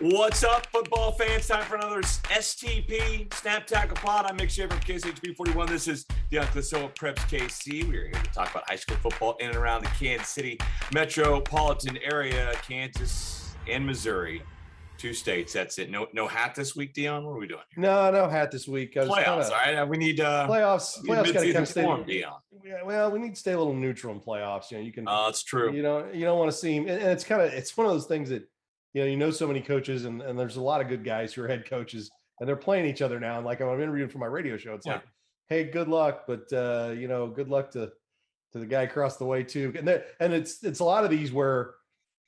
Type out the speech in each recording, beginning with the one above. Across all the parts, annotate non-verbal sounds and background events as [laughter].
What's up, football fans? Time for another STP Snap Tackle Pod. I'm Mick Schaefer from KCHP 41. This is the Uncle Preps KC. We are here to talk about high school football in and around the Kansas City metropolitan area, Kansas and Missouri. Two states. That's it. No, no hat this week, Dion. What are we doing? Here? No, no hat this week. I was Playoffs. kinda- All right, we need uh, Playoffs. we need Playoffs got to kind of stay. form, Dion. Yeah, well, we need to stay a little neutral in playoffs. You know, you can. Uh, it's true. You know, you don't want to seem, and it's kind of, it's one of those things that, you know, you know, so many coaches, and and there's a lot of good guys who are head coaches, and they're playing each other now. And like I'm interviewing for my radio show, it's Yeah. like, hey, good luck, but uh, you know, good luck to to the guy across the way too. And that, and it's it's a lot of these where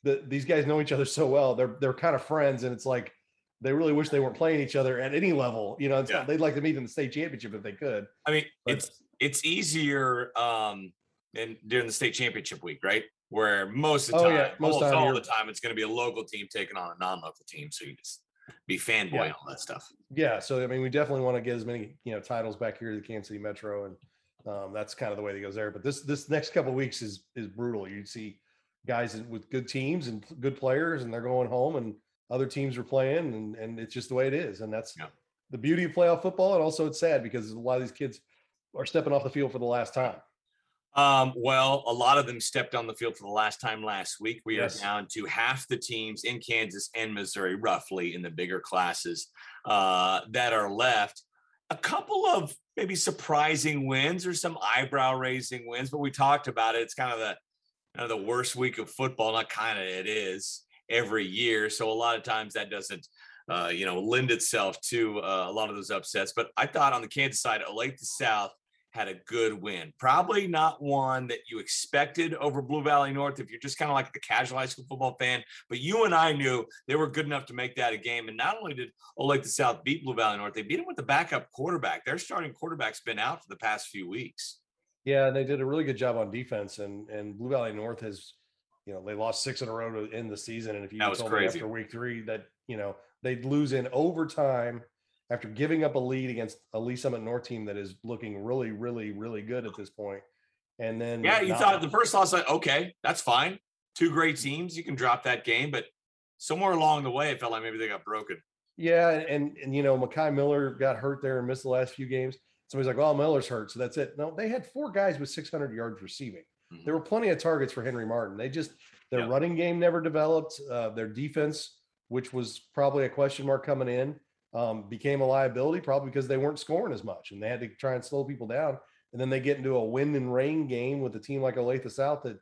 the these guys know each other so well. They're they're kind of friends, and it's like they really wish they weren't playing each other at any level. You know, Yeah. they'd like to meet in the state championship if they could. I mean, But it's it's easier um in during the state championship week, right? Where most of the Oh, time, yeah, most almost all the time, it's going to be a local team taking on a non-local team. So you just be fanboy Yeah. and all that stuff. yeah, so I mean, we definitely want to get as many you know titles back here to the Kansas City Metro, and um, that's kind of the way that goes there. But this this next couple of weeks is is brutal. You'd see guys with good teams and good players, and they're going home, and other teams are playing, and and it's just the way it is, and that's Yeah. the beauty of playoff football. And also, it's sad because a lot of these kids are stepping off the field for the last time. Um, well, a lot of them stepped on the field for the last time last week. We Yes. are down to half the teams in Kansas and Missouri, roughly in the bigger classes, uh, that are left. A couple of maybe surprising wins or some eyebrow raising wins, but we talked about it. It's kind of the kind of the worst week of football. Not kind of it is every year. So a lot of times that doesn't uh, you know, lend itself to uh, a lot of those upsets. But I thought on the Kansas side, Olathe South had a good win. Probably not one that you expected over Blue Valley North if you're just kind of like the casual high school football fan. But you and I knew they were good enough to make that a game. And not only did Olathe South beat Blue Valley North, they beat them with the backup quarterback. Their starting quarterback's been out for the past few weeks. Yeah, and they did a really good job on defense, and and Blue Valley North has, you know, they lost six in a row to end the season, and if you told crazy. me after week three that you know they'd lose in overtime after giving up a lead against a Lee's Summit North team that is looking really, really, really good at this point, and then Yeah, you not- thought the first loss, like, okay, that's fine. Two great teams, you can drop that game, but somewhere along the way, it felt like maybe they got broken. Yeah, and and you know, Makai Miller got hurt there and missed the last few games. Somebody's like, "Oh, Miller's hurt, so that's it." No, they had four guys with 600 yards receiving. Mhm. There were plenty of targets for Henry Martin. They just their Yeah. running game never developed. Uh, their defense, which was probably a question mark coming in, um, became a liability probably because they weren't scoring as much and they had to try and slow people down. And then they get into a wind and rain game with a team like Olathe South that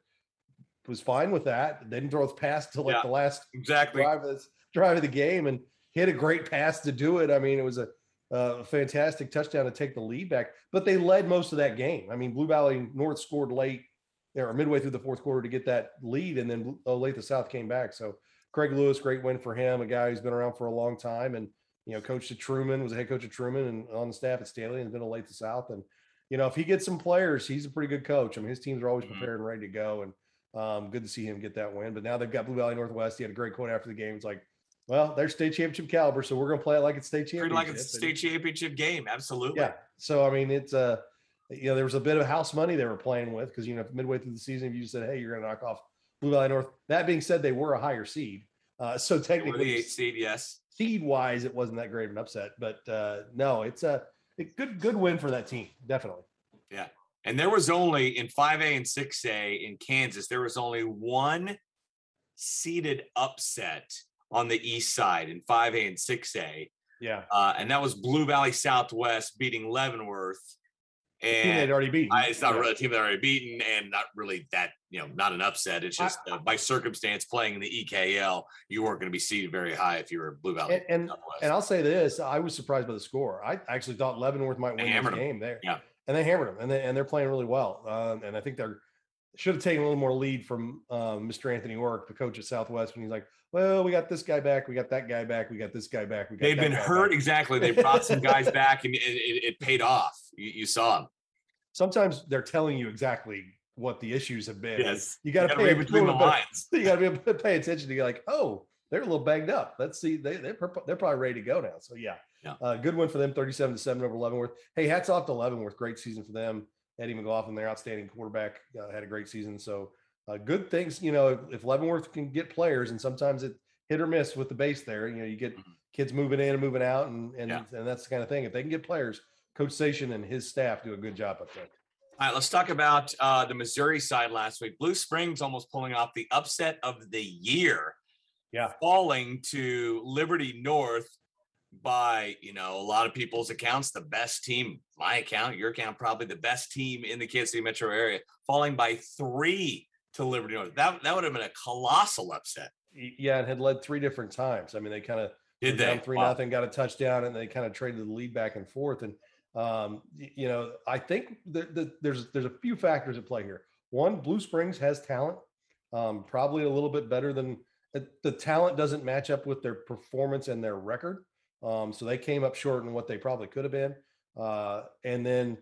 was fine with that. They didn't throw its pass till like Yeah. the last Exactly. drive of this drive of the game and hit a great pass to do it. I mean, it was a, a fantastic touchdown to take the lead back, but they led most of that game. I mean, Blue Valley North scored late or midway through the fourth quarter to get that lead, and then Olathe South came back. So Craig Lewis, great win for him, a guy who's been around for a long time, and you know, coached at Truman, was a head coach at Truman, and on the staff at Stanley, and has been to South. And you know, if he gets some players, he's a pretty good coach. I mean, his teams are always Mhm. prepared and ready to go, and um, good to see him get that win. But now they've got Blue Valley Northwest. He had a great quote after the game. It's like, well, they're state championship caliber, so we're going to play it like it's state championship. it like it's a state championship game. Absolutely. yeah. So I mean, it's uh, you know, there was a bit of house money they were playing with because you know midway through the season, if you said, hey, you're going to knock off Blue Valley North. That being said, they were a higher seed, uh, so technically seed, yes. seed wise, it wasn't that great of an upset. But uh, no, it's a, a good good win for that team, definitely. Yeah, and there was only in 5A and 6A in Kansas, there was only one seeded upset on the east side in 5A and 6A. Yeah, Uh, and that was Blue Valley Southwest beating Leavenworth. The team they'd already beat. I, it's not really a team that already beaten and not really that, you know, not an upset. It's I- just uh, by circumstance playing in the EKL, you weren't going to be seated very high if you were Blue Valley And, and and I'll say this: I was surprised by the score. I actually thought Leavenworth might win 'em. game there. Yeah. and they hammered them, and they and they're playing really well. Um, and I think they're should have taken a little more lead from um, Mr. Anthony Ork, the coach at Southwest, when he's like, "Well, we got this guy back, we got that guy back, we got this guy back, we got." They've been hurt. back." Exactly. They brought some guys [laughs] back and it, it, it paid off. You, you saw them. Sometimes they're telling you exactly what the issues have been. Yes. you got to pay between the lines. [laughs] You got to be able to pay attention to. Like, oh, they're a little banged up. Let's see, they they're, they're probably ready to go now. So yeah, Yeah. Uh, good one for them, thirty-seven to seven over Leavenworth. Hey, hats off to Leavenworth. Great season for them. Eddie McLaughlin, their outstanding quarterback, uh, had a great season. So uh, good things. You know, if, if Leavenworth can get players, and sometimes it hit or miss with the base there. You know, you get Mhm. kids moving in and moving out, and and Yeah. and that's the kind of thing. If they can get players, Coach Station and his staff do a good job up there. All right, let's talk about uh, the Missouri side last week. Blue Springs almost pulling off the upset of the year. Yeah. Falling to Liberty North by, you know, a lot of people's accounts, the best team, my account, your account, probably the best team in the Kansas City metro area, falling by three to Liberty North. That, that would have been a colossal upset. Yeah, and had led three different times. I mean, they kind of Did down three Wow. nothing, got a touchdown, and they kind of traded the lead back and forth. And um, you know, I think that there's there's a few factors at play here. One, Blue Springs has talent, um, probably a little bit better than the- the talent doesn't match up with their performance and their record. Um, so they came up short in what they probably could have been. Uh, and then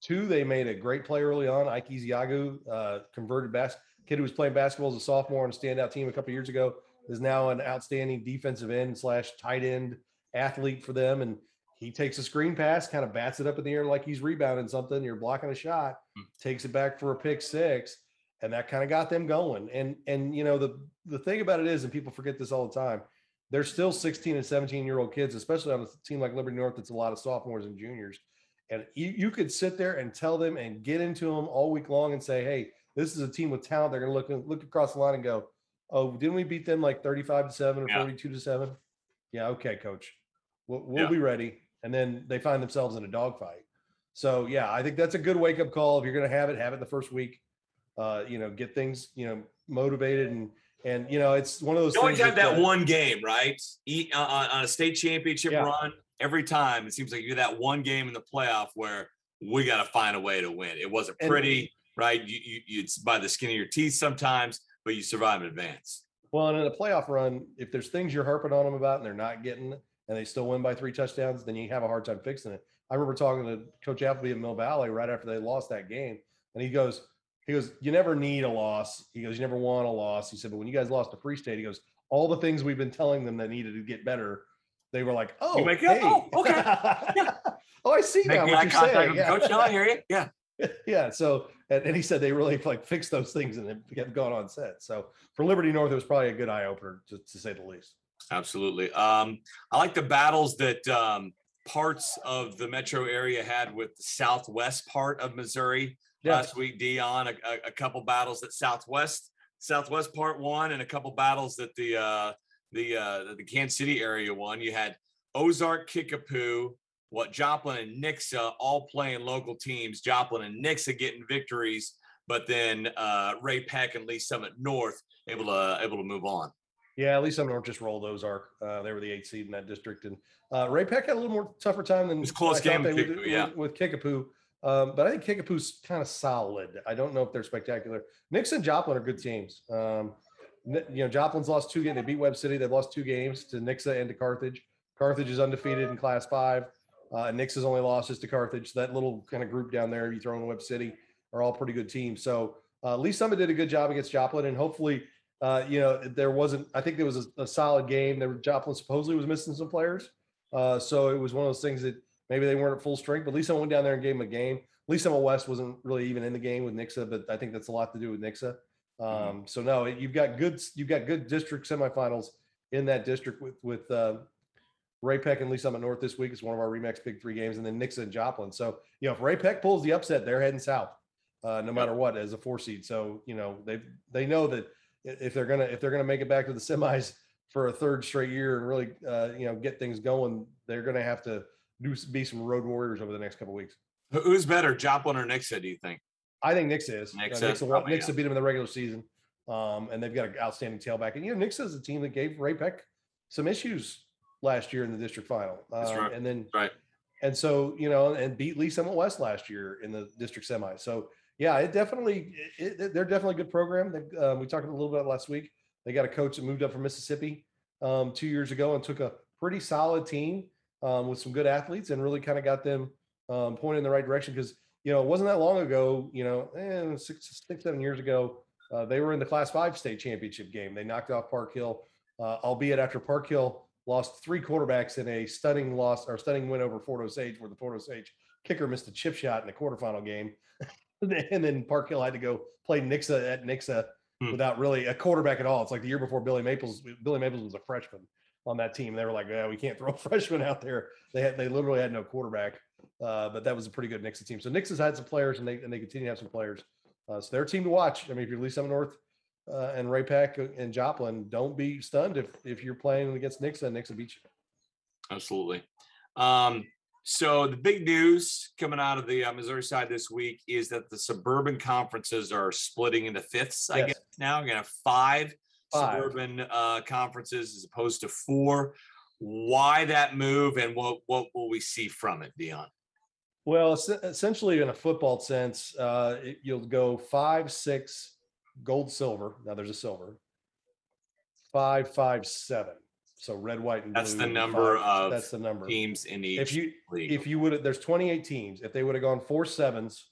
two, they made a great play early on. Ike Ezeagu, uh, converted bas- kid who was playing basketball as a sophomore on a standout team a couple years ago, is now an outstanding defensive end slash tight end athlete for them. And he takes a screen pass, kind of bats it up in the air like he's rebounding something. You're blocking a shot, Hmm. takes it back for a pick six, and that kind of got them going. And and you know the the thing about it is, and people forget this all the time, they're still 16 and 17 year old kids, especially on a team like Liberty North that's a lot of sophomores and juniors. And you, you could sit there and tell them and get into them all week long and say, hey, this is a team with talent. They're going to look look across the line and go, oh, didn't we beat them like 35 to seven or Yeah. 42 to seven? Yeah, okay, coach, we'll, we'll Yeah. be ready. And then they find themselves in a dogfight. So yeah, I think that's a good wake up call. If you're going to have it, have it the first week. Uh, you know, get things you know motivated and and you know it's one of those. Things. You always have that uh, one game, right? Eat uh, on, on a state championship Yeah. run. Every time it seems like you're that one game in the playoff where we got to find a way to win. It wasn't And- pretty, right? You, you, you it's by the skin of your teeth sometimes, but you survive in advance. Well, and in a playoff run, if there's things you're harping on them about and they're not getting it, and they still win by three touchdowns, then you have a hard time fixing it. I remember talking to Coach Appleby at Mill Valley right after they lost that game, and he goes, he goes, you never need a loss. He goes, you never want a loss. He said, but when you guys lost to Free State, he goes, all the things we've been telling them that needed to get better, they were like, oh, wake up? hey. Oh, okay. [laughs] Yeah. oh, I see now Making what you're saying. Yeah. coach. I hear you. Yeah. [laughs] yeah. So, and, and he said they really like fixed those things and it have gone on set. So for Liberty North, it was probably a good eye opener to, to say the least. Absolutely. Um, I like the battles that um, parts of the metro area had with the southwest part of Missouri Yeah. last week. Dion, a, a, a couple battles that southwest southwest part won, and a couple battles that the uh, the uh, the Kansas City area won. You had Ozark, Kickapoo, what Joplin and Nixa all playing local teams. Joplin and Nixa getting victories, but then uh, Ray-Pec and Lee's Summit North able to able to move on. Yeah, at least some North just rolled Ozark. Uh, they were the eighth seed in that district, and uh, Ray-Pec had a little more tougher time than was close game with Kickapoo, yeah. with, with Kickapoo. Um, but I think Kickapoo's kind of solid. I don't know if they're spectacular. Nixon and Joplin are good teams. Um, you know, Joplin's lost two games. They beat Webb City. They've lost two games to Nixa and to Carthage. Carthage is undefeated in Class Five. Uh, Nixa's only losses to Carthage. That little kind of group down there, you throw in Webb City, are all pretty good teams. So uh, Lee's Summit did a good job against Joplin, and hopefully uh, you know, there wasn't. I think there was a, a solid game. There, were- Joplin supposedly was missing some players, uh, so it was one of those things that maybe they weren't at full strength. But at least I went down there and gave them a game. At least West wasn't really even in the game with Nixa, but I think that's a lot to do with Nixa. Um, So no, you've got good. You've got good district semifinals in that district with with uh, Ray-Pec and Lee's Summit North this week. It's one of our Remax Big Three games, and then Nixa and Joplin. So you know, if Ray-Pec pulls the upset, they're heading south, uh, no matter what, as a four seed. So you know, they they know that if they're gonna if they're gonna make it back to the semis for a third straight year and really uh, you know get things going, they're gonna have to do be some road warriors over the next couple weeks. Who's better, Joplin or Nixa? Do you think? I think Nixa is. Uh, Nixa, Nixa, probably, Nixa yeah. beat them in the regular season, um, and they've got an outstanding tailback. And you know, Nixa is a team that gave Ray-Pec some issues last year in the district final. That's Um, right. And then Right. and so you know, and beat Lee's Summit West last year in the district semi. So yeah, it definitely it, it- they're definitely a good program. They, um, we talked a little bit last week. They got a coach that moved up from Mississippi um, two years ago and took a pretty solid team um, with some good athletes and really kind of got them um, pointed in the right direction because you know it wasn't that long ago. You know, eh, six, six, seven years ago, uh, they were in the Class Five state championship game. They knocked off Park Hill, uh, albeit after Park Hill lost three quarterbacks in a stunning loss or stunning win over Fort Osage, where the Fort Osage kicker missed a chip shot in the quarterfinal game, [laughs] [laughs] and then Park Hill had to go play Nixa at Nixa Hmm. without really a quarterback at all. It's like the year before Billy Maples. Billy Maples was a freshman on that team. They were like, yeah, we can't throw [laughs] a freshman out there. They had they literally had no quarterback. Uh, but that was a pretty good Nixa team. So Nixon's had some players, and they and they continue to have some players. Uh, so they're a team to watch. I mean, if you're Lee's Summit North uh, and Ray-Pec and Joplin, don't be stunned if if you're playing against Nixon. Nixon beat you. Absolutely. Um, so the big news coming out of the uh, Missouri side this week is that the suburban conferences are splitting into fifths. I guess now we're gonna have five, Five. suburban uh, conferences as opposed to four. Why that move, and what what will we see from it, Dion? Well, es- essentially, in a football sense, uh, it- you'll go five, six, gold, silver. Now there's a silver. Five, five, seven. So red, white, and That's blue the number five. of That's the number. Teams in each If you league. if you would, there's 28 teams. If they would have gone four sevens,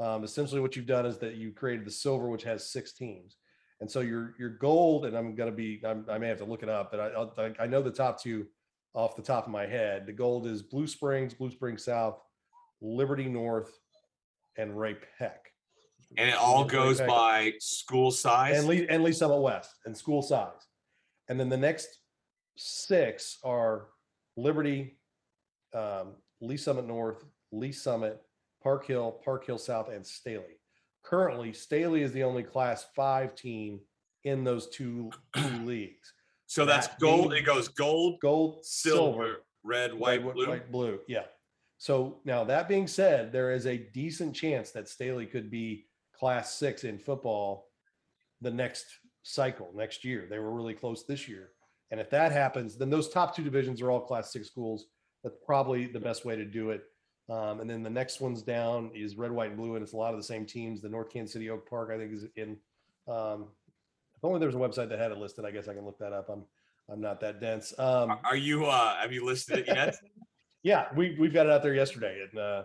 um, essentially what you've done is that you created the silver, which has six teams. And so your your gold, and I'm gonna be, I'm, I may have to look it up, but I I I know the top two off the top of my head. The gold is Blue Springs, Blue Springs South, Liberty North, and Ray Peck. and it all goes by school size. and Lee and Lee's Summit West and school size. And then the next six are Liberty, um, Lee's Summit North, Lee's Summit, Park Hill, Park Hill South, and Staley. Currently, Staley is the only Class Five team in those two, two [clears throat] leagues. so that's that gold. It goes gold, Gold, silver, silver, red, white, white, blue. white, blue. Yeah. So now that being said, there is a decent chance that Staley could be class six in football the next cycle, next year. They were really close this year. And if that happens, then those top two divisions are all class six schools. That's probably the best way to do it. Um, and then the next one's down is red, white, and blue, and it's a lot of the same teams. The North Kansas City Oak Park, I think, is in. Um, if only there was a website that had it listed, I guess I can look that up. I'm I'm not that dense. Um, Are- you? uh Have you listed it yet? [laughs] yeah, we we've got it out there yesterday and uh, uh,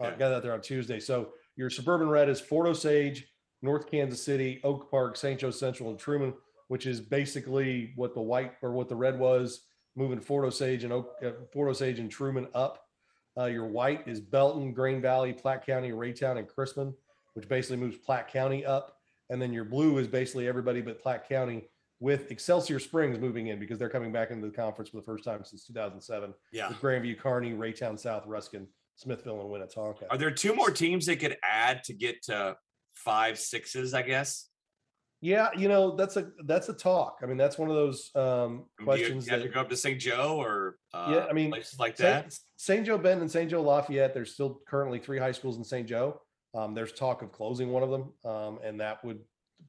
Yeah. got it out there on Tuesday. So your suburban red is Fort Osage, North Kansas City, Oak Park, St. Joe Central, and Truman, which is basically what the white or what the red was, moving Fort Osage and Oak, uh, Fort Osage and Truman up. Uh, your white is Belton, Grain Valley, Platte County, Raytown, and Chrisman, which basically moves Platte County up. And then your blue is basically everybody but Platte County, with Excelsior Springs moving in because they're coming back into the conference for the first time since 2007 Yeah. with Grandview, Kearney, Raytown South, Ruskin, Smithville, and Winnetonka. Are there two more teams they could add to get to five sixes? I guess. Yeah, you know that's a that's a talk. I mean, that's one of those um, mean, do you- questions You have to go up to St. Joe or uh, Yeah, I mean, places like that. St. Joe Bend and St. Joe Lafayette. There's still currently three high schools in St. Joe. Um, there's talk of closing one of them, um, and that would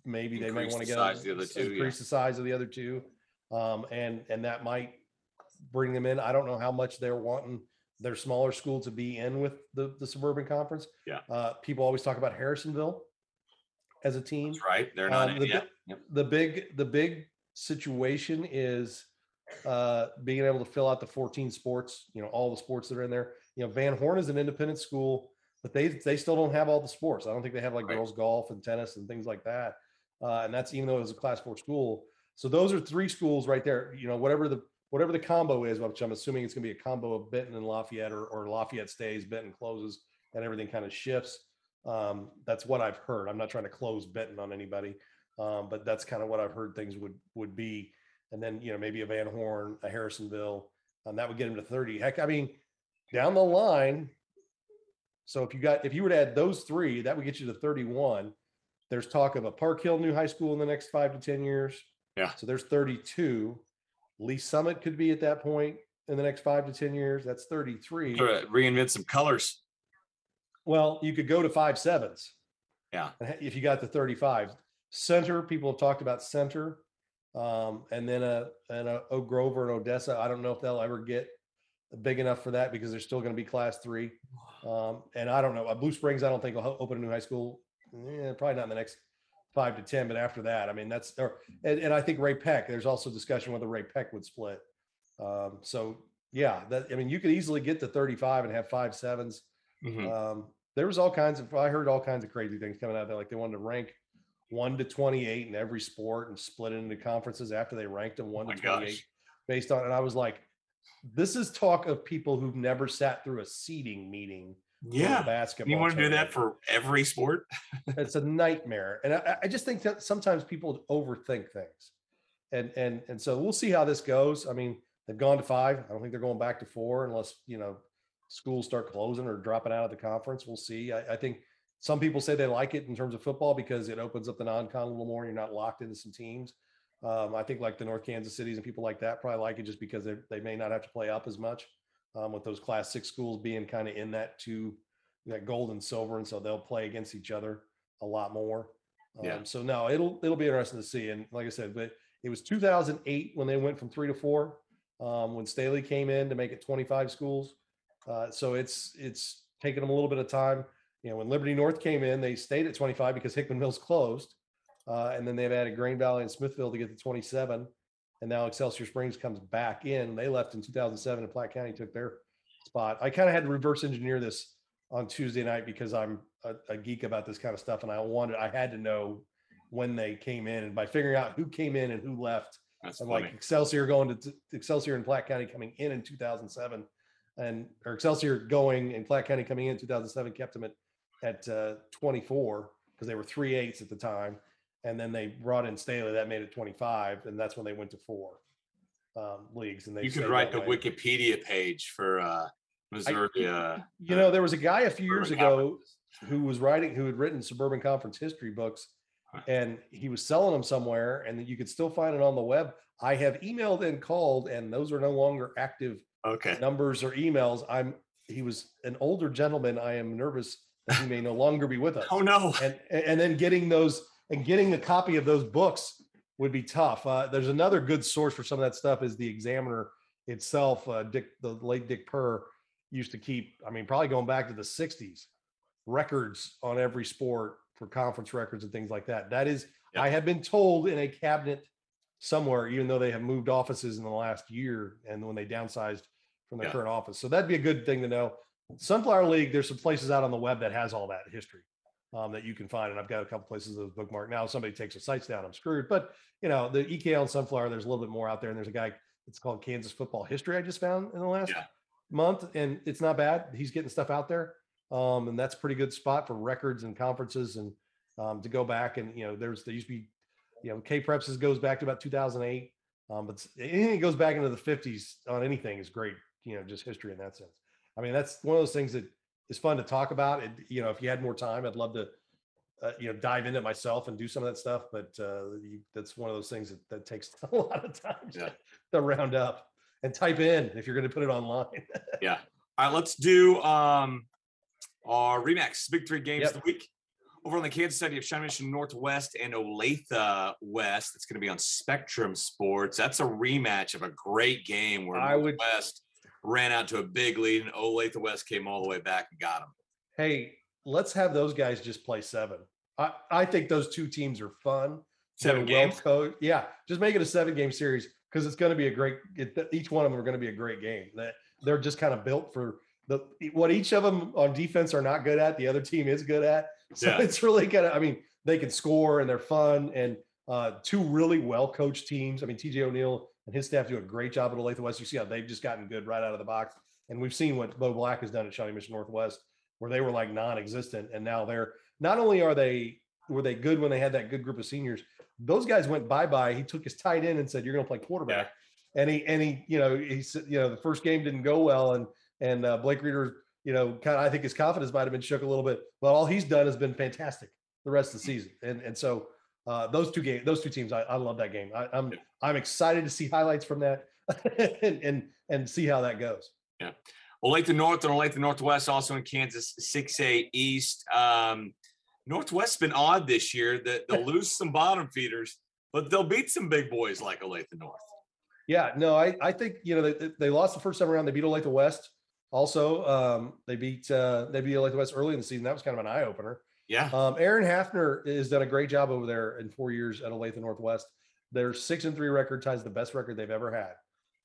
maybe they might want to get size of the other two, yeah. increase the size of the other two, um, and and that might bring them in. I don't know how much they're wanting their smaller school to be in with the the suburban conference. Yeah. uh, people always talk about Harrisonville as a team. That's right. They're not Um, the, yet. Yep. the big the big situation is uh being able to fill out the 14 sports you know all the sports that are in there you know van horn is an independent school but they they still don't have all the sports i don't think they have like Right. girls golf and tennis and things like that uh and that's even though it was a class four school so those are three schools right there you know whatever the whatever the combo is which i'm assuming it's going to be a combo of benton and lafayette or, or lafayette stays benton closes and everything kind of shifts um that's what i've heard i'm not trying to close benton on anybody um, but that's kind of what I've heard things would would be. And then you know maybe a Van Horn, a Harrisonville, um, that would get him to thirty. Heck, I mean, down the line. So if you got if you were to add those three, that would get you to thirty-one. There's talk of a Park Hill New High School in the next five to ten years. Yeah. So there's thirty-two. Lee's Summit could be at that point in the next five to ten years. That's thirty-three. Sort reinvent some colors. Well, you could go to five sevens. Yeah. [laughs] If you got the 35 center, people have talked about center. Um, and then a and a Oak Grover and Odessa. I don't know if they'll ever get big enough for that because they're still going to be class three. Um, and I don't know. Uh, Blue Springs, I don't think will open a new high school. Yeah, probably not in the next five to ten, but after that, I mean, that's or and, and I think Ray-Pec. There's also discussion whether Ray-Pec would split. Um, so yeah, that I mean, you could easily get to 35 and have five sevens. Mhm. Um, there was all kinds of I heard all kinds of crazy things coming out there. Like they wanted to rank one to 28 in every sport and split it into conferences after they ranked them one Oh to 28 gosh. based on and I was like, this is talk of people who've never sat through a seating meeting Yeah. basketball. You want to do that for every sport? it's a nightmare and I, I just think that sometimes people overthink things and and and so we'll see how this goes i mean they've gone to five i don't think they're going back to four unless you know schools start closing or dropping out of the conference we'll see i, I think some people say they like it in terms of football because it opens up the non-con a little more and you're not locked into some teams um, i think like the north kansas cities and people like that probably like it just because they, they may not have to play up as much um, with those class six schools being kind of in that two that gold and silver and so they'll play against each other a lot more. Um, Yeah. So no, it'll it'll be interesting to see. And like I said, but it was 2008 when they went from three to four. Um, when Staley came in to make it 25 schools. Uh, so it's it's taken them a little bit of time. You know, when Liberty North came in, they stayed at 25 because Hickman Mills closed, uh, and then they've added Grain Valley and Smithville to get to 27. And now Excelsior Springs comes back in. They left in 2007, and Platte County took their spot. I kind of had to reverse engineer this on Tuesday night because I'm a, a geek about this kind of stuff, and I wanted I had to know when they came in, and by figuring out who came in and who left, That's and funny. like Excelsior going to t- Excelsior and Platte County coming in in 2007, and or Excelsior going and Platte County coming in 2007 kept them at at uh, 24 because they were three eighths at the time, and then they brought in Staley that made it 25, and that's when they went to four um, leagues. And they you could write the way. Wikipedia page for uh, Missouri. uh, You know, there was a guy a few years ago who was writing, who had written suburban conference history books, and he was selling them somewhere, and you could still find it on the web. I have emailed and called, and those are no longer active Okay. numbers or emails. I'm he was an older gentleman. I am nervous that he may no longer be with [laughs] us. Oh no. And and then getting those and getting a copy of those books would be tough. Uh, there's another good source for some of that stuff is the Examiner itself. Uh, Dick, the late Dick Purr, used to keep. I mean, probably going back to the '60s, records on every sport for conference records and things like that. That is, Yeah. I have been told in a cabinet somewhere, even though they have moved offices in the last year and when they downsized from their Yeah. current office. So that'd be a good thing to know. Sunflower League, there's some places out on the web that has all that history um, that you can find. And I've got a couple places of bookmark. Now, if somebody takes the sites down, I'm screwed. But you know, the EKL and Sunflower, there's a little bit more out there. And there's a guy, it's called Kansas Football History. I just found in the last Yeah. month, and it's not bad. He's getting stuff out there, um, and that's a pretty good spot for records and conferences and um, to go back. And you know, there's there used to be, you know, K Preps goes back to about 2008. Um, but anything that goes back into the 50s on anything is great. You know, just history in that sense. I mean, that's one of those things that is fun to talk about. It, you know, if you had more time, I'd love to, uh, you know, dive into it myself and do some of that stuff. But uh, you, that's one of those things that, that takes [laughs] a lot of time Yeah. to, to round up and type in if you're going to put it online. Yeah. All right, let's do um our Remax Big Three games Yep. of the week. Over on the Kansas City of Shawnee Mission Northwest and Olathe West. It's going to be on Spectrum Sports. That's a rematch of a great game where I would- Northwest ran out to a big lead and Olathe West came all the way back and got them. hey, let's have those guys just play seven. I, I think those two teams are fun. Seven They're games. Yeah, just make it a seven game series because it's going to be a great. It, each one of them are going to be a great game. That they're just kind of built for the what each of them on defense are not good at. The other team is good at. So Yeah. it's really kind of. I mean, they can score and they're fun and uh, two really well coached teams. I mean, TJ O'Neill and his staff do a great job at Olathe West. You see how they've just gotten good right out of the box, and we've seen what Bo Black has done at Shawnee Mission Northwest, where they were like non-existent, and now they're not only are they were they good when they had that good group of seniors. Those guys went bye bye. He took his tight end and said, "You're going to play quarterback." And he and he, you know, he said, you know, the first game didn't go well, and and uh, Blake Reader, you know, kind of I think his confidence might have been shook a little bit. But all he's done has been fantastic the rest of the season, and and so uh, those two games, those two teams, I, I love that game. I, I'm I'm excited to see highlights from that [laughs] and and and see how that goes. Yeah. Olathe North and Olathe Northwest also in Kansas 6A East. Um, Northwest's been odd this year that [laughs] they'll lose some bottom feeders, but they'll beat some big boys like Olathe North. Yeah, no, I, I think you know they, they lost the first time around. They beat Olathe West. Also, um, they beat uh, they beat Olathe West early in the season. That was kind of an eye opener. Yeah. Um, Aaron Hafner has done a great job over there in four years at Olathe Northwest. Their six and three record ties the best record they've ever had.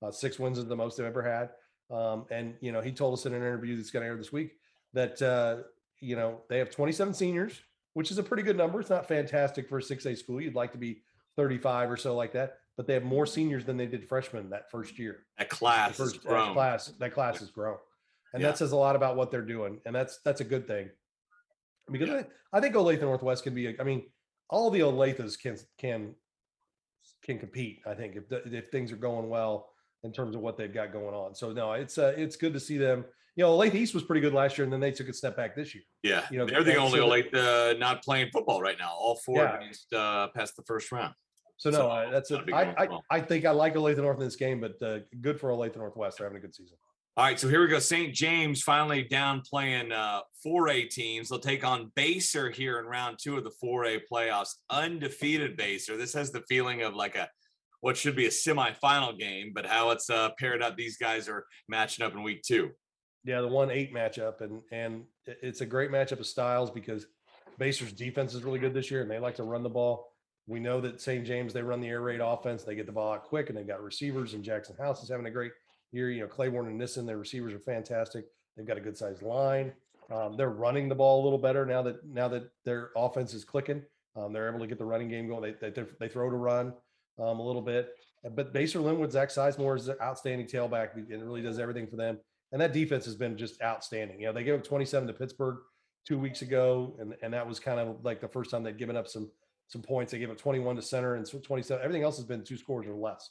Uh, six wins is the most they've ever had. Um, and you know, he told us in an interview that's going to air this week that uh, you know they have 27 seniors, which is a pretty good number. It's not fantastic for a 6A school. You'd like to be 35 or so like that, but they have more seniors than they did freshmen that first year That class the first that class that class has grown and Yeah. that says a lot about what they're doing, and that's that's a good thing. Because Yeah. I, I think Olathe Northwest can be. a- I mean, all the Olathes can can can compete. I think if the, if things are going well in terms of what they've got going on. So no, it's uh, it's good to see them. You know, Olathe East was pretty good last year, and then they took a step back this year. Yeah, You know, they're the only so late uh, not playing football right now. All four Yeah. against uh, past the first round. So no, So, I, that's a, I, I. I think I like Olathe North in this game, but uh, good for Olathe Northwest. They're having a good season. All right, so here we go. St. James finally down playing uh, 4A teams. They'll take on Basehor here in round two of the 4A playoffs. Undefeated Basehor. This has the feeling of like a what should be a semifinal game, but how it's uh, paired up. These guys are matching up in week two. Yeah, the one eight matchup, and and it's a great matchup of styles because Basehor's defense is really good this year, and they like to run the ball. We know that St. James they run the air raid offense. They get the ball out quick, and they've got receivers. And Jackson House is having a great year. You know, Claiborne and Nissen, their receivers are fantastic. They've got a good sized line. Um, they're running the ball a little better now that now that their offense is clicking. Um, they're able to get the running game going. They they, they throw to run um, a little bit. But Basehor-Linwood, Zach Sizemore is an outstanding tailback and really does everything for them. And that defense has been just outstanding. You know, they gave up 27 to Pittsburgh two weeks ago, and, and that was kind of like the first time they'd given up some some points. They gave up 21 to center and 27. Everything else has been two scores or less.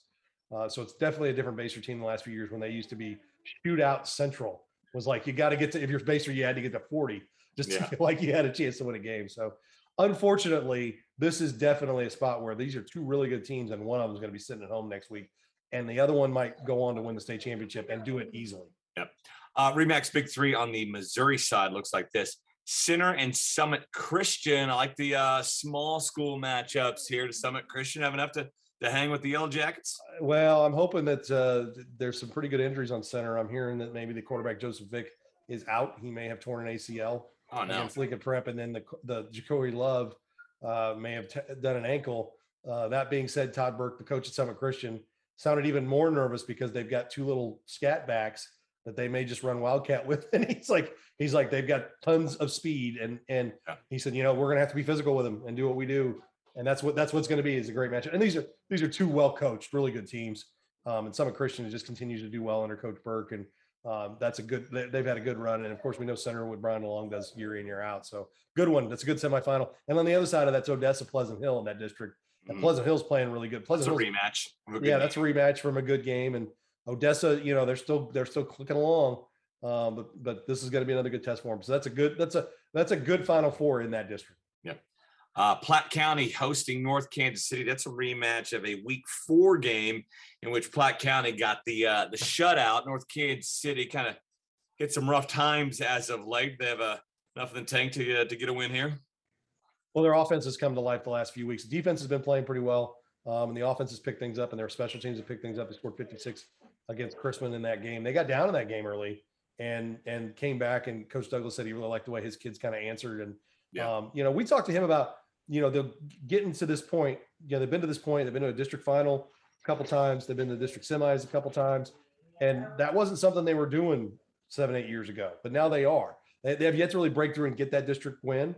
Uh, so it's definitely a different Basehor team the last few years when they used to be shootout central. Was like you got to get to if you're Basehor, you had to get to 40 just to Yeah. feel [laughs] like you had a chance to win a game. So unfortunately, this is definitely a spot where these are two really good teams, and one of them is going to be sitting at home next week, and the other one might go on to win the state championship and do it easily. Uh, Remax Big Three on the Missouri side looks like this. Center and Summit Christian. I like the uh, small school matchups here. Does Summit Christian have enough to, to hang with the Yellow Jackets? Well, I'm hoping that uh, there's some pretty good injuries on center. I'm hearing that maybe the quarterback Joseph Vick is out. He may have torn an ACL Oh no. against Lincoln Prep, and then the the Jacoby Love uh, may have t- done an ankle. Uh, that being said, Todd Burke, the coach at Summit Christian, sounded even more nervous because they've got two little scat backs that they may just run wildcat [laughs] with, and he's like, he's like, they've got tons of speed, and and Yeah. he said, you know, we're gonna have to be physical with them and do what we do, and that's what that's what's going to be is a great matchup. And these are these are two well coached, really good teams. Um, and Summit Christian just continues to do well under Coach Burke, and um, that's a good. They, they've had a good run, and of course we know Center what Brian DeLong does year in year out. So good one. That's a good semifinal. And on the other side of that's Odessa Pleasant Hill in that district. And Mhm. Pleasant Hill's playing really good. It's Pleasant a Hill's rematch. a yeah, game. that's a rematch from a good game. And Odessa, you know, they're still they're still clicking along. Um, but but this is going to be another good test for them. So that's a good that's a that's a good Final Four in that district. Uh, Platte County hosting North Kansas City. That's a rematch of a Week Four game in which Platte County got the uh, the shutout. North Kansas City kind of hit some rough times as of late. They have a enough in the tank to uh, to get a win here. Well, their offense has come to life the last few weeks. Defense has been playing pretty well, um, and the offense has picked things up, and their special teams have picked things up. They scored 56 against Chrisman in that game. They got down in that game early and and came back. And Coach Douglas said he really liked the way his kids kind of answered. And Yeah. um, you know, we talked to him about you know they're getting to this point. You know, they've been to this point. They've been to a district final a couple times. They've been to district semis a couple times, and that wasn't something they were doing seven eight years ago. But now they are. They, they have yet to really break through and get that district win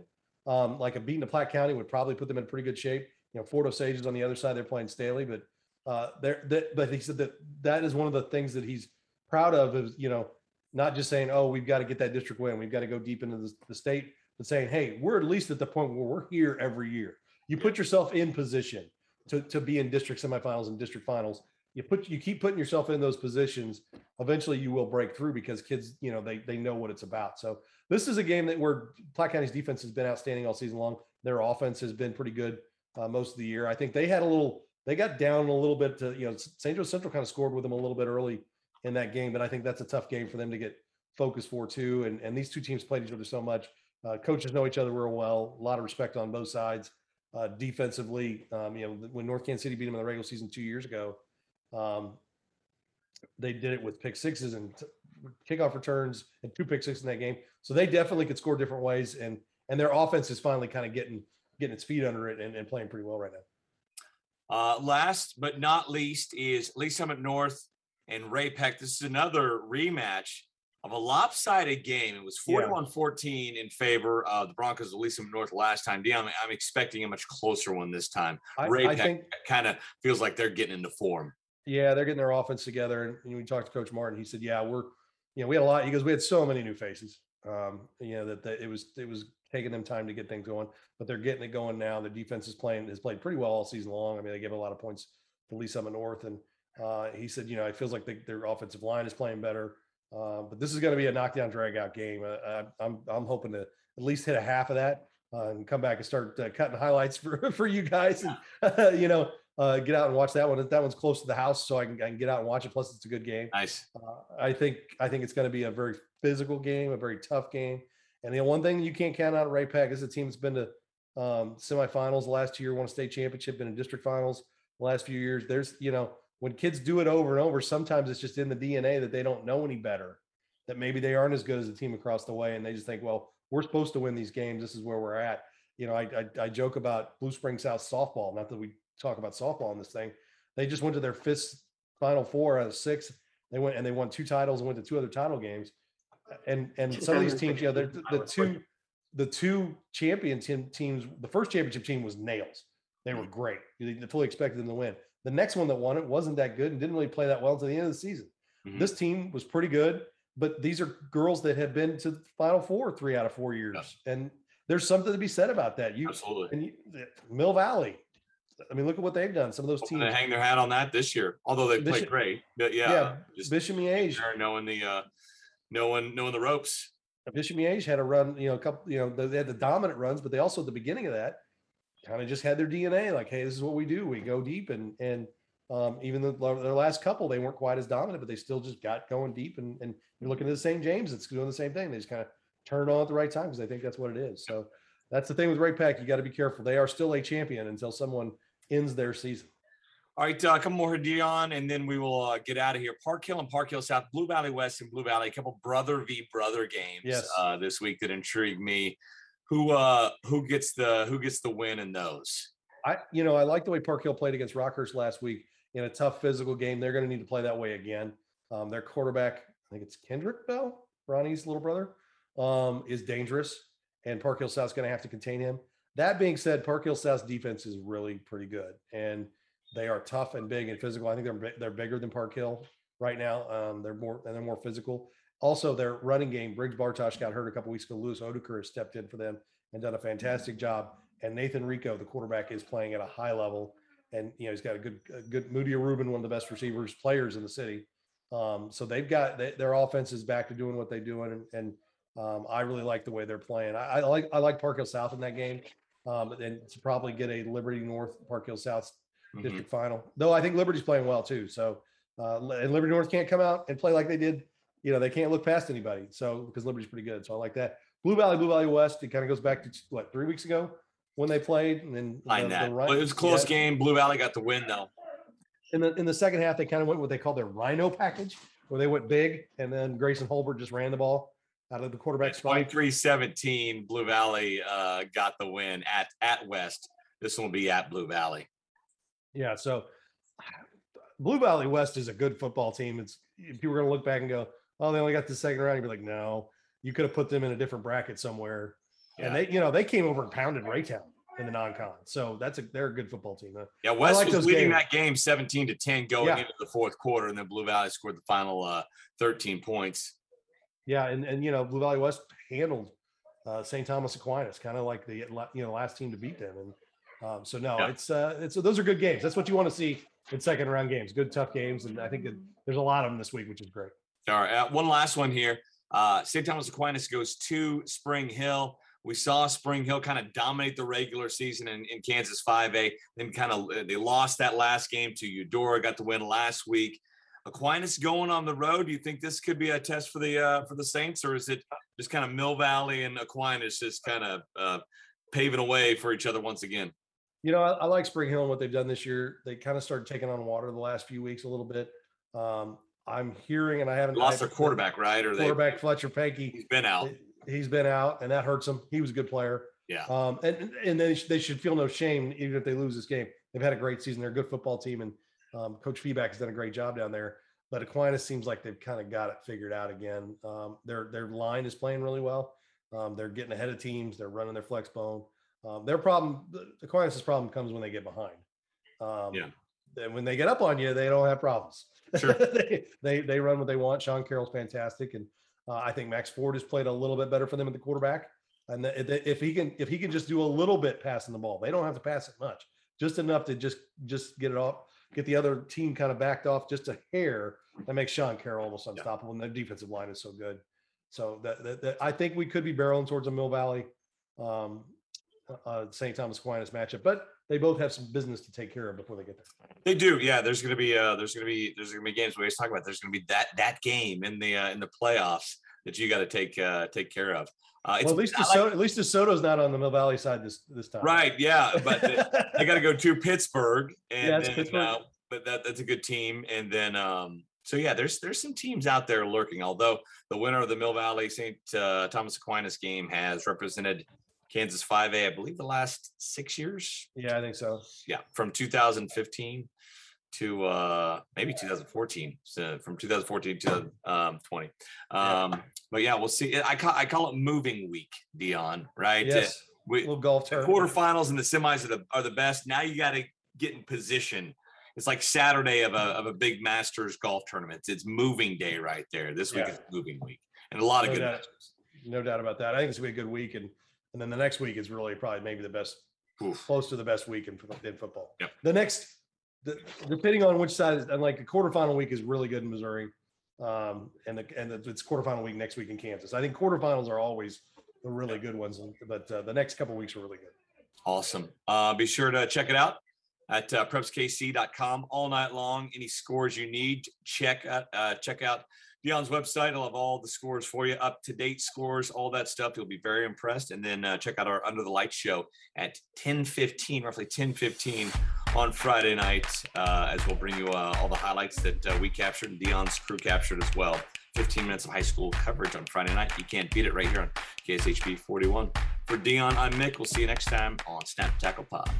um, like a beating of Platte County would probably put them in pretty good shape. You know, Fort Osage is on the other side; they're playing Staley, but uh, they're that. But he said that that is one of the things that he's proud of is you know not just saying, "Oh, we've got to get that district win, we've got to go deep into the, the state," but saying, "Hey, we're at least at the point where we're here every year." You put yourself in position to to be in district semifinals and district finals. You put you keep putting yourself in those positions. Eventually, you will break through because kids, you know, they they know what it's about. So this is a game that where Platte County's defense has been outstanding all season long. Their offense has been pretty good uh, most of the year. I think they had a little, they got down a little bit to, you know, St. Joe Central kind of scored with them a little bit early in that game, but I think that's a tough game for them to get focused for too. And, and these two teams played each other so much. Uh, coaches know each other real well, a lot of respect on both sides. Uh, defensively, um, you know, when North Kansas City beat them in the regular season two years ago, um, they did it with pick sixes and t- kickoff returns and two pick sixes in that game. So they definitely could score different ways, and and their offense is finally kind of getting getting its feet under it and, and playing pretty well right now. Uh, last but not least is Lee Summit North and Ray-Pec. This is another rematch of a lopsided game. It was Yeah. 41 14 in favor of the Broncos of Lee's Summit North last time. Dion, I'm, I'm expecting a much closer one this time. I, Ray I think kind of feels like they're getting into form. yeah, they're getting their offense together. And, we talked to Coach Martin. He said, yeah, we're you know, we had a lot. He goes, we had so many new faces. Um, you know that, that it was it was taking them time to get things going, but they're getting it going now. The defense is playing has played pretty well all season long. I mean, they gave a lot of points to Lee's Summit North, and uh, he said, you know, it feels like they, their offensive line is playing better. Uh, but this is going to be a knockdown, drag out game. Uh, I, I'm I'm hoping to at least hit a half of that uh, and come back and start uh, cutting highlights [laughs] for for you guys, and [laughs] you know, uh, get out and watch that one. That one's close to the house, so I can, I can get out and watch it. Plus, it's a good game. Nice. Uh, I think I think it's going to be a very physical game, a very tough game. And the one thing you can't count out Ray-Pec is a team that's been to um, semifinals last year, won a state championship, been in district finals the last few years. There's you know when kids do it over and over, sometimes it's just in the DNA that they don't know any better. That maybe they aren't as good as the team across the way, and they just think, well, we're supposed to win these games. This is where we're at. You know, I I, I joke about Blue Spring South softball. Not that we talk about softball in this thing. They just went to their fifth Final Four out of six. They went and they won two titles and went to two other title games. And and some of these teams, yeah, they're the two the two champion team, teams. The first championship team was nails. They were great. You fully expected them to win. The next one that won it wasn't that good and didn't really play that well until the end of the season. Mhm. This team was pretty good, but these are girls that have been to the Final Four three out of four years, and there's something to be said about that. You Absolutely. and you, Mill Valley. I mean, look at what they've done. Some of those Hoping teams. hang their hat on that this year, although they played great. But yeah, yeah, just Bishop Miege. knowing the uh, knowing knowing the ropes. Bishop Miege had a run, you know, a couple, you know, they had the dominant runs, but they also at the beginning of that kind of just had their DNA like, hey, this is what we do. We go deep and and um, even the, their last couple, they weren't quite as dominant, but they still just got going deep. And and you're looking at the St. James, it's doing the same thing. They just kind of turn on at the right time because they think that's what it is. So that's the thing with Ray-Pec. You got to be careful. They are still a champion until someone ends their season. All right, uh, a couple more Dion, and then we will uh, get out of here. Park Hill and Park Hill South, Blue Valley West and Blue Valley, a couple brother v brother games Yes. uh, this week that intrigue me. Who uh who gets the who gets the win in those? I, you know, I like the way Park Hill played against Rockhurst last week in a tough physical game. They're going to need to play that way again. Um, their quarterback, I think it's Kendrick Bell, Ronnie's little brother, um, is dangerous, and Park Hill South's going to have to contain him. That being said, Park Hill South's defense is really pretty good, and they are tough and big and physical. I think they're they're bigger than Park Hill right now. Um, they're more and they're more physical. Also, their running game, Briggs Bartosh got hurt a couple weeks ago. Lewis Odeker has stepped in for them and done a fantastic job. And Nathan Rico, the quarterback, is playing at a high level. And you know he's got a good, a good Moody Rubin, one of the best receivers players in the city. Um, so they've got they, their offense is back to doing what they're doing, and, and um, I really like the way they're playing. I, I like I like Park Hill South in that game, um, and to probably get a Liberty North Park Hill South Mhm. district final. Though I think Liberty's playing well too. So uh, and Liberty North can't come out and play like they did. You know they can't look past anybody. So because Liberty's pretty good. So I like that. Blue Valley, Blue Valley West. It kind of goes back to what three weeks ago when they played, and then the- the that. Rhi- But it was a close yeah, game. Blue Valley got the win though. In the in the second half, they kind of went what they called their Rhino package, where they went big, and then Grayson Holbert just ran the ball out of the quarterback spot. 23-17, Blue Valley uh, got the win at at West. This one will be at Blue Valley. Yeah, so Blue Valley West is a good football team. It's people are going to look back and go, "Oh, they only got the second round." You'd be like, "No, you could have put them in a different bracket somewhere." Yeah. And they, you know, they came over and pounded Raytown in the non-con. So that's a they're a good football team. Uh, Yeah, West like was leading games. that game 17 to 10 going Yeah. into the fourth quarter, and then Blue Valley scored the final uh, 13 points. Yeah, and and you know, Blue Valley West handled uh, St. Thomas Aquinas, kind of like the you know last team to beat them. And um, so no, Yeah. it's uh, it's those are good games. That's what you want to see in second round games. Good tough games, and I think that there's a lot of them this week, which is great. All right, uh, one last one here. Uh, St. Thomas Aquinas goes to Spring Hill. We saw Spring Hill kind of dominate the regular season in, in Kansas 5A. Then kind of they lost that last game to Eudora. Got the win last week. Aquinas going on the road. Do you think this could be a test for the uh, for the Saints, or is it just kind of Mill Valley and Aquinas just kind of uh, paving a way for each other once again? You know, I, I like Spring Hill and what they've done this year. They kind of started taking on water the last few weeks a little bit. Um, I'm hearing, and I haven't Lost I- their quarterback, right? Or they Quarterback Fletcher Pankey, he's been out. he's been out, and that hurts him. He was a good player. Yeah. Um, and and they, they should feel no shame even if they lose this game. They've had a great season. They're a good football team, and um, Coach Feedback has done a great job down there. But Aquinas seems like they've kind of got it figured out again. Um, their their line is playing really well. Um, they're getting ahead of teams. They're running their flex bone. Um, their problem, Aquinas' problem comes when they get behind. Um, Yeah. Then when they get up on you, they don't have problems. Sure. [laughs] they, they they run what they want. Sean Carroll's fantastic, and uh, I think Max Ford has played a little bit better for them at the quarterback. And the, if he can if he can just do a little bit passing the ball, they don't have to pass it much, just enough to just just get it off, get the other team kind of backed off just a hair. That makes Sean Carroll almost unstoppable, and their defensive line is so good. So that, that, that- I think we could be barreling towards a Mill Valley, um, uh, St. Thomas Aquinas matchup, but they both have some business to take care of before they get there. They do, yeah. There's gonna be uh there's gonna be there's gonna be games we always talk about. There's gonna be that that game in the uh, in the playoffs that you got to take uh take care of. Uh, it's Well, at least I like- at least DeSoto's not on the Mill Valley side this this time. right, yeah, but they, they got to go to Pittsburgh, and Yeah, then, Pittsburgh. Uh, but that that's a good team, and then um so yeah, there's there's some teams out there lurking. Although the winner of the Mill Valley St. Uh, Thomas Aquinas game has represented Kansas 5A, I believe, the last six years. Yeah, I think so. yeah from 2015 to uh maybe 2014 so from 2014 to um 20 um but yeah we'll see i call i call it moving week dion right Yes, we, little golf the term. quarterfinals and the semis are the are the best now you got to get in position it's like saturday of a of a big masters golf tournament it's moving day right there this week Yeah. is moving week and a lot of good doubt. matches No doubt about that. I think it's gonna be a good week, and and then the next week is really probably maybe the best, Oof. close to the best week in, in football. Yep. The next, the, depending on which side, is, and like the quarterfinal week is really good in Missouri, um, and the and the, it's quarterfinal week next week in Kansas. I think quarterfinals are always the really good ones, but uh, the next couple weeks are really good. Awesome. Uh, be sure to check it out at uh, prepskc.com all night long. Any scores you need, check out, uh, check out Dion's website. I'll have all the scores for you, up to date scores, all that stuff. You'll be very impressed. And then uh, check out our Under the Light show at 10:15, roughly 10:15 on Friday night, uh, as we'll bring you uh, all the highlights that uh, we captured and Dion's crew captured as well. 15 minutes of high school coverage on Friday night. You can't beat it right here on KSHB 41. For Dion, I'm Mick. We'll see you next time on Snap Tackle Pod.